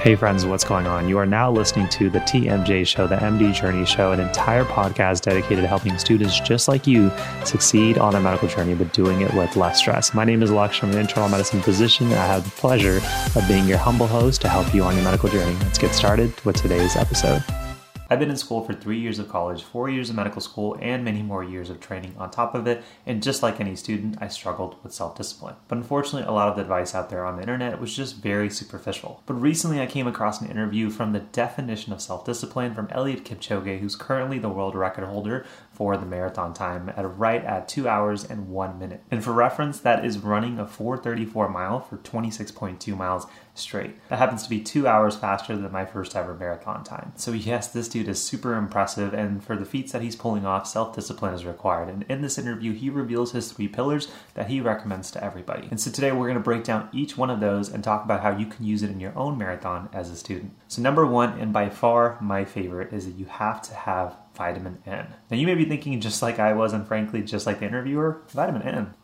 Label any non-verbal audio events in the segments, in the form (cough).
Hey, friends, what's going on? You are now listening to the TMJ Show, the MD Journey Show, an entire podcast dedicated to helping students just like you succeed on their medical journey, but doing it with less stress. My name is Alex. I'm an internal medicine physician. and I have the pleasure of being your humble host to help you on your medical journey. Let's get started with today's episode. I've been in school for three years of college, four years of medical school, and many more years of training on top of it. And just like any student, I struggled with self discipline. But unfortunately, a lot of the advice out there on the internet was just very superficial. But recently, I came across an interview from the definition of self discipline from Eliud Kipchoge, who's currently the world record holder for the marathon time at right at two hours and one minute. And for reference, that is running a 434 mile for 26.2 miles straight. That happens to be two hours faster than my first ever marathon time. So, yes, this dude is super impressive, and for the feats that he's pulling off, self discipline is required. And in this interview, he reveals his three pillars that he recommends to everybody. And so, today we're going to break down each one of those and talk about how you can use it in your own marathon as a student. So, number one, and by far my favorite, is that you have to have vitamin N. Now, you may be thinking, just like I was, and frankly, just like the interviewer, vitamin N.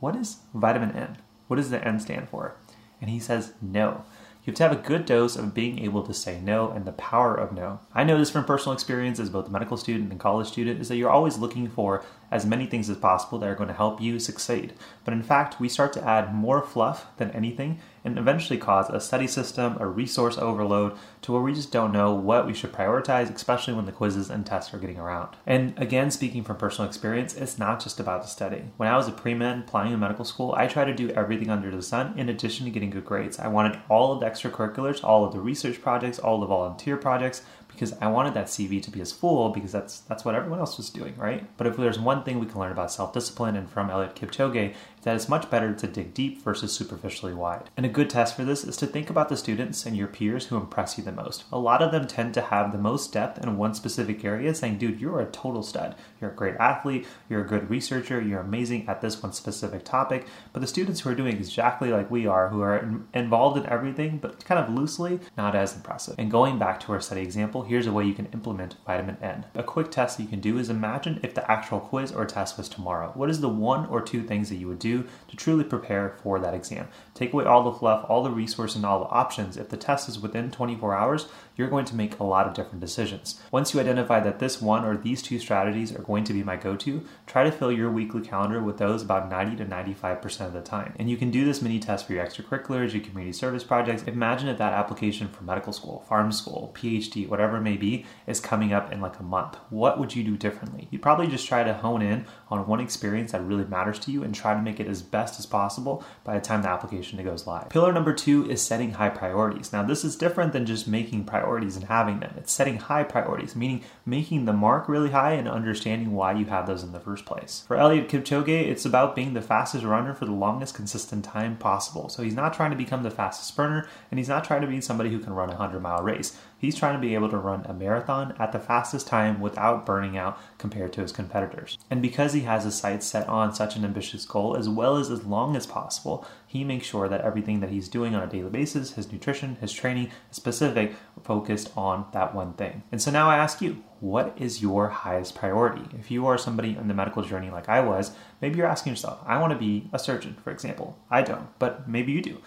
What is vitamin N? What does the N stand for? And he says, no. You have to have a good dose of being able to say no and the power of no. I know this from personal experience as both a medical student and college student is that you're always looking for as many things as possible that are going to help you succeed. But in fact, we start to add more fluff than anything and eventually cause a study system, a resource overload to where we just don't know what we should prioritize, especially when the quizzes and tests are getting around. And again, speaking from personal experience, it's not just about the study. When I was a pre-med applying to medical school, I tried to do everything under the sun in addition to getting good grades. I wanted all of the extracurriculars, all of the research projects, all the volunteer projects, because I wanted that CV to be as full because that's that's what everyone else was doing, right? But if there's one thing we can learn about self-discipline and from Eliud Kipchoge, that it's much better to dig deep versus superficially wide. And a good test for this is to think about the students and your peers who impress you the most. A lot of them tend to have the most depth in one specific area, saying, dude, you're a total stud. You're a great athlete, you're a good researcher, you're amazing at this one specific topic. But the students who are doing exactly like we are, who are involved in everything, but kind of loosely, not as impressive. And going back to our study example, here's a way you can implement vitamin N. A quick test you can do is imagine if the actual quiz or test was tomorrow. What is the one or two things that you would do? do to truly prepare for that exam. Take away all the fluff, all the resource, and all the options. If the test is within 24 hours, you're going to make a lot of different decisions. Once you identify that this one or these two strategies are going to be my go to, try to fill your weekly calendar with those about 90 to 95% of the time. And you can do this mini test for your extracurriculars, your community service projects. Imagine if that application for medical school, pharm school, PhD, whatever it may be, is coming up in like a month. What would you do differently? You'd probably just try to hone in on one experience that really matters to you and try to make it as best as possible by the time the application goes live. Pillar number two is setting high priorities. Now, this is different than just making priorities and having them. It's setting high priorities, meaning making the mark really high and understanding why you have those in the first place. For Eliud Kipchoge, it's about being the fastest runner for the longest consistent time possible. So he's not trying to become the fastest sprinter and he's not trying to be somebody who can run a 100 mile race. He's trying to be able to run a marathon at the fastest time without burning out compared to his competitors. And because he has his sights set on such an ambitious goal, as well as as long as possible, he makes sure that everything that he's doing on a daily basis, his nutrition, his training, specific, focused on that one thing. And so now I ask you, what is your highest priority? If you are somebody on the medical journey like I was, maybe you're asking yourself, I want to be a surgeon, for example. I don't, but maybe you do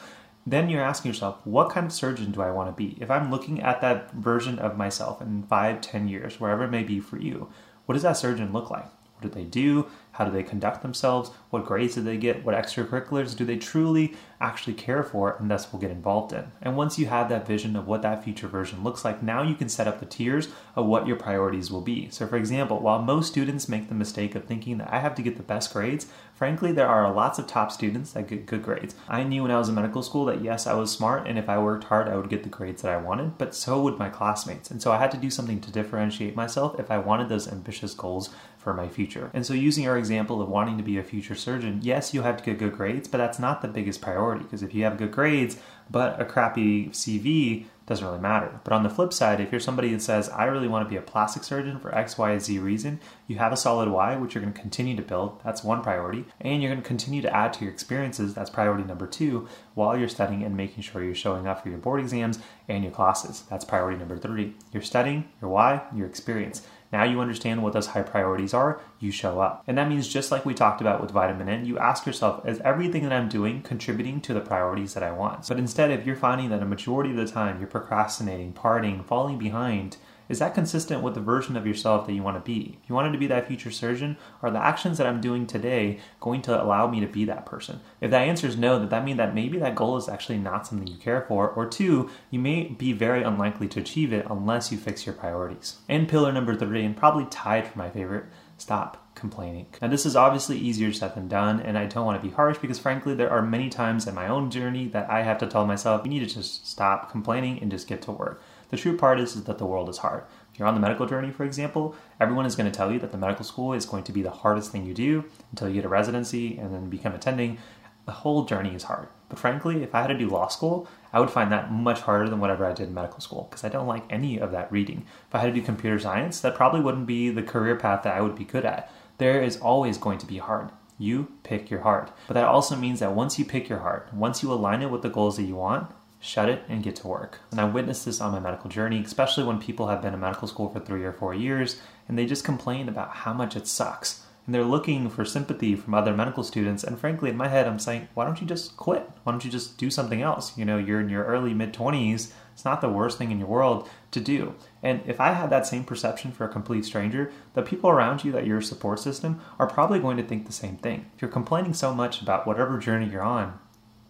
then you're asking yourself, what kind of surgeon do I want to be? If I'm looking at that version of myself in five, ten years, wherever it may be for you, what does that surgeon look like? What do they do? How do they conduct themselves? What grades do they get? What extracurriculars do they truly actually care for and thus will get involved in? And once you have that vision of what that future version looks like, now you can set up the tiers of what your priorities will be. So, for example, while most students make the mistake of thinking that I have to get the best grades, frankly, there are lots of top students that get good grades. I knew when I was in medical school that yes, I was smart, and if I worked hard, I would get the grades that I wanted, but so would my classmates. And so I had to do something to differentiate myself if I wanted those ambitious goals for my future. And so, using our example of wanting to be a future surgeon, yes, you have to get good grades, but that's not the biggest priority because if you have good grades but a crappy CV, doesn't really matter. But on the flip side, if you're somebody that says, I really want to be a plastic surgeon for X, Y, Z reason, you have a solid why, which you're going to continue to build. That's one priority. And you're going to continue to add to your experiences. That's priority number two, while you're studying and making sure you're showing up for your board exams and your classes. That's priority number three. You're studying, your why, your experience. Now you understand what those high priorities are, you show up. And that means just like we talked about with vitamin N, you ask yourself, is everything that I'm doing contributing to the priorities that I want? But instead, if you're finding that a majority of the time you're procrastinating, partying, falling behind, is that consistent with the version of yourself that you want to be? If you wanted to be that future surgeon, are the actions that I'm doing today going to allow me to be that person? If that answer is no, that that means that maybe that goal is actually not something you care for, or two, you may be very unlikely to achieve it unless you fix your priorities. And pillar number three, and probably tied for my favorite, stop complaining. Now, this is obviously easier said than done, and I don't want to be harsh because, frankly, there are many times in my own journey that I have to tell myself, you need to just stop complaining and just get to work. The true part is, is that the world is hard. If you're on the medical journey, for example, everyone is going to tell you that the medical school is going to be the hardest thing you do until you get a residency and then become attending. The whole journey is hard. But frankly, if I had to do law school, I would find that much harder than whatever I did in medical school because I don't like any of that reading. If I had to do computer science, that probably wouldn't be the career path that I would be good at. There is always going to be hard. You pick your heart. But that also means that once you pick your heart, once you align it with the goals that you want, shut it and get to work. And I witnessed this on my medical journey, especially when people have been in medical school for three or four years and they just complain about how much it sucks. And they're looking for sympathy from other medical students. And frankly, in my head, I'm saying, why don't you just quit? Why don't you just do something else? You know, you're in your early mid 20s. It's not the worst thing in your world to do. And if I had that same perception for a complete stranger, the people around you that your support system are probably going to think the same thing. If you're complaining so much about whatever journey you're on,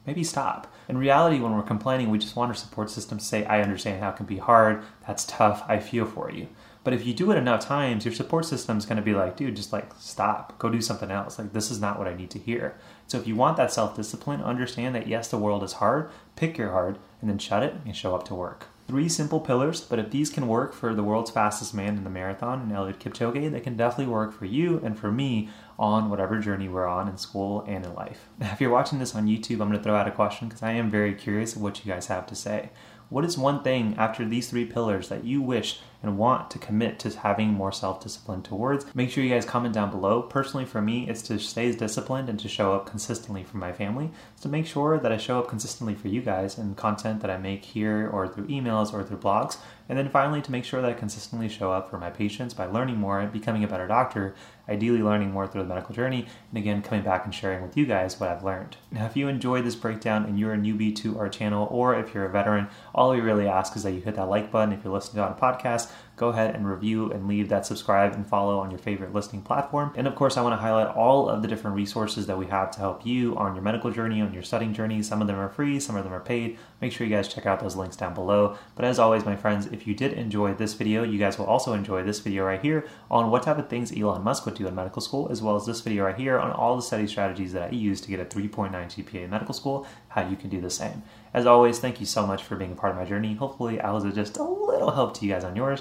maybe stop. In reality, when we're complaining, we just want our support system to say, I understand how it can be hard, that's tough, I feel for you. But if you do it enough times, your support system is going to be like, dude, just like stop, go do something else. Like, this is not what I need to hear. So, if you want that self discipline, understand that yes, the world is hard, pick your hard, and then shut it and show up to work. Three simple pillars, but if these can work for the world's fastest man in the marathon and Eliud Kipchoge, they can definitely work for you and for me on whatever journey we're on in school and in life. Now, (laughs) if you're watching this on YouTube, I'm going to throw out a question because I am very curious of what you guys have to say. What is one thing after these three pillars that you wish and want to commit to having more self discipline towards. Make sure you guys comment down below. Personally, for me, it's to stay disciplined and to show up consistently for my family. To make sure that I show up consistently for you guys in content that I make here or through emails or through blogs. And then finally, to make sure that I consistently show up for my patients by learning more and becoming a better doctor, ideally learning more through the medical journey, and again, coming back and sharing with you guys what I've learned. Now, if you enjoyed this breakdown and you're a newbie to our channel, or if you're a veteran, all we really ask is that you hit that like button if you're listening on a podcast go ahead and review and leave that subscribe and follow on your favorite listening platform. And of course, I want to highlight all of the different resources that we have to help you on your medical journey, on your studying journey. Some of them are free, some of them are paid. Make sure you guys check out those links down below. But as always, my friends, if you did enjoy this video, you guys will also enjoy this video right here on what type of things Elon Musk would do in medical school, as well as this video right here on all the study strategies that I use to get a 3.9 GPA in medical school, how you can do the same. As always, thank you so much for being a part of my journey. Hopefully, I was just a little help to you guys on yours